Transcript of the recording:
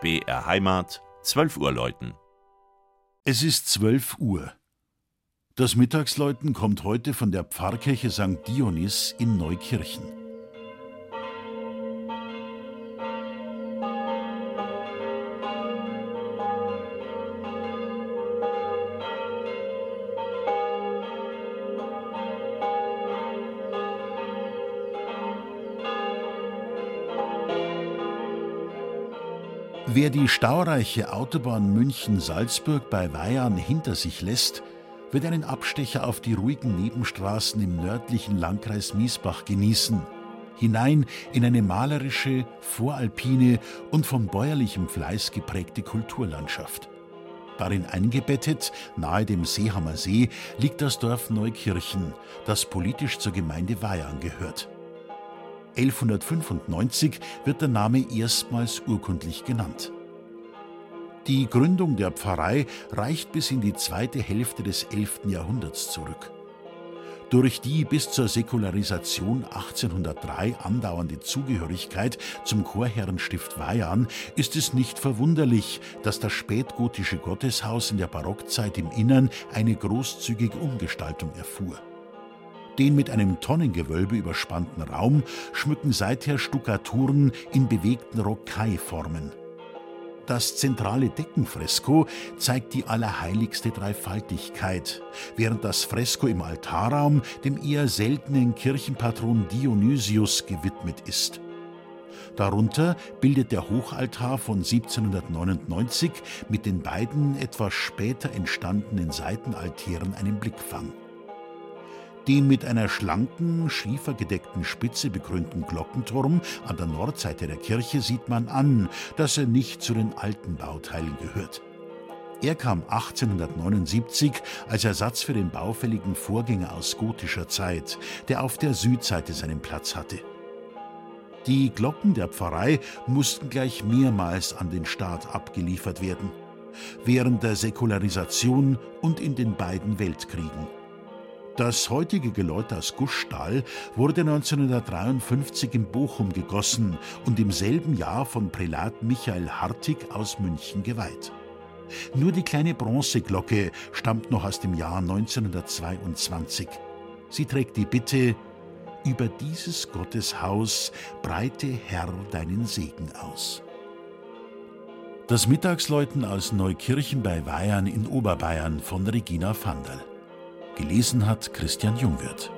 BR Heimat, 12 Uhr läuten. Es ist 12 Uhr. Das Mittagsläuten kommt heute von der Pfarrkirche St. Dionys in Neukirchen. Wer die staureiche Autobahn München-Salzburg bei Weihern hinter sich lässt, wird einen Abstecher auf die ruhigen Nebenstraßen im nördlichen Landkreis Miesbach genießen, hinein in eine malerische, voralpine und vom bäuerlichen Fleiß geprägte Kulturlandschaft. Darin eingebettet, nahe dem Seehammer See, liegt das Dorf Neukirchen, das politisch zur Gemeinde Weihern gehört. 1195 wird der Name erstmals urkundlich genannt. Die Gründung der Pfarrei reicht bis in die zweite Hälfte des 11. Jahrhunderts zurück. Durch die bis zur Säkularisation 1803 andauernde Zugehörigkeit zum Chorherrenstift Weihern ist es nicht verwunderlich, dass das spätgotische Gotteshaus in der Barockzeit im Innern eine großzügige Umgestaltung erfuhr. Den mit einem Tonnengewölbe überspannten Raum schmücken seither Stuckaturen in bewegten Rockaiformen. Das zentrale Deckenfresko zeigt die allerheiligste Dreifaltigkeit, während das Fresko im Altarraum dem eher seltenen Kirchenpatron Dionysius gewidmet ist. Darunter bildet der Hochaltar von 1799 mit den beiden etwas später entstandenen Seitenaltären einen Blickfang. Den mit einer schlanken, schiefergedeckten Spitze bekrönten Glockenturm an der Nordseite der Kirche sieht man an, dass er nicht zu den alten Bauteilen gehört. Er kam 1879 als Ersatz für den baufälligen Vorgänger aus gotischer Zeit, der auf der Südseite seinen Platz hatte. Die Glocken der Pfarrei mussten gleich mehrmals an den Staat abgeliefert werden, während der Säkularisation und in den beiden Weltkriegen. Das heutige Geläut aus Gussstahl wurde 1953 in Bochum gegossen und im selben Jahr von Prälat Michael Hartig aus München geweiht. Nur die kleine Bronzeglocke stammt noch aus dem Jahr 1922. Sie trägt die Bitte Über dieses Gotteshaus breite Herr deinen Segen aus. Das Mittagsläuten aus Neukirchen bei Weihern in Oberbayern von Regina Vandal. Gelesen hat Christian Jungwirth.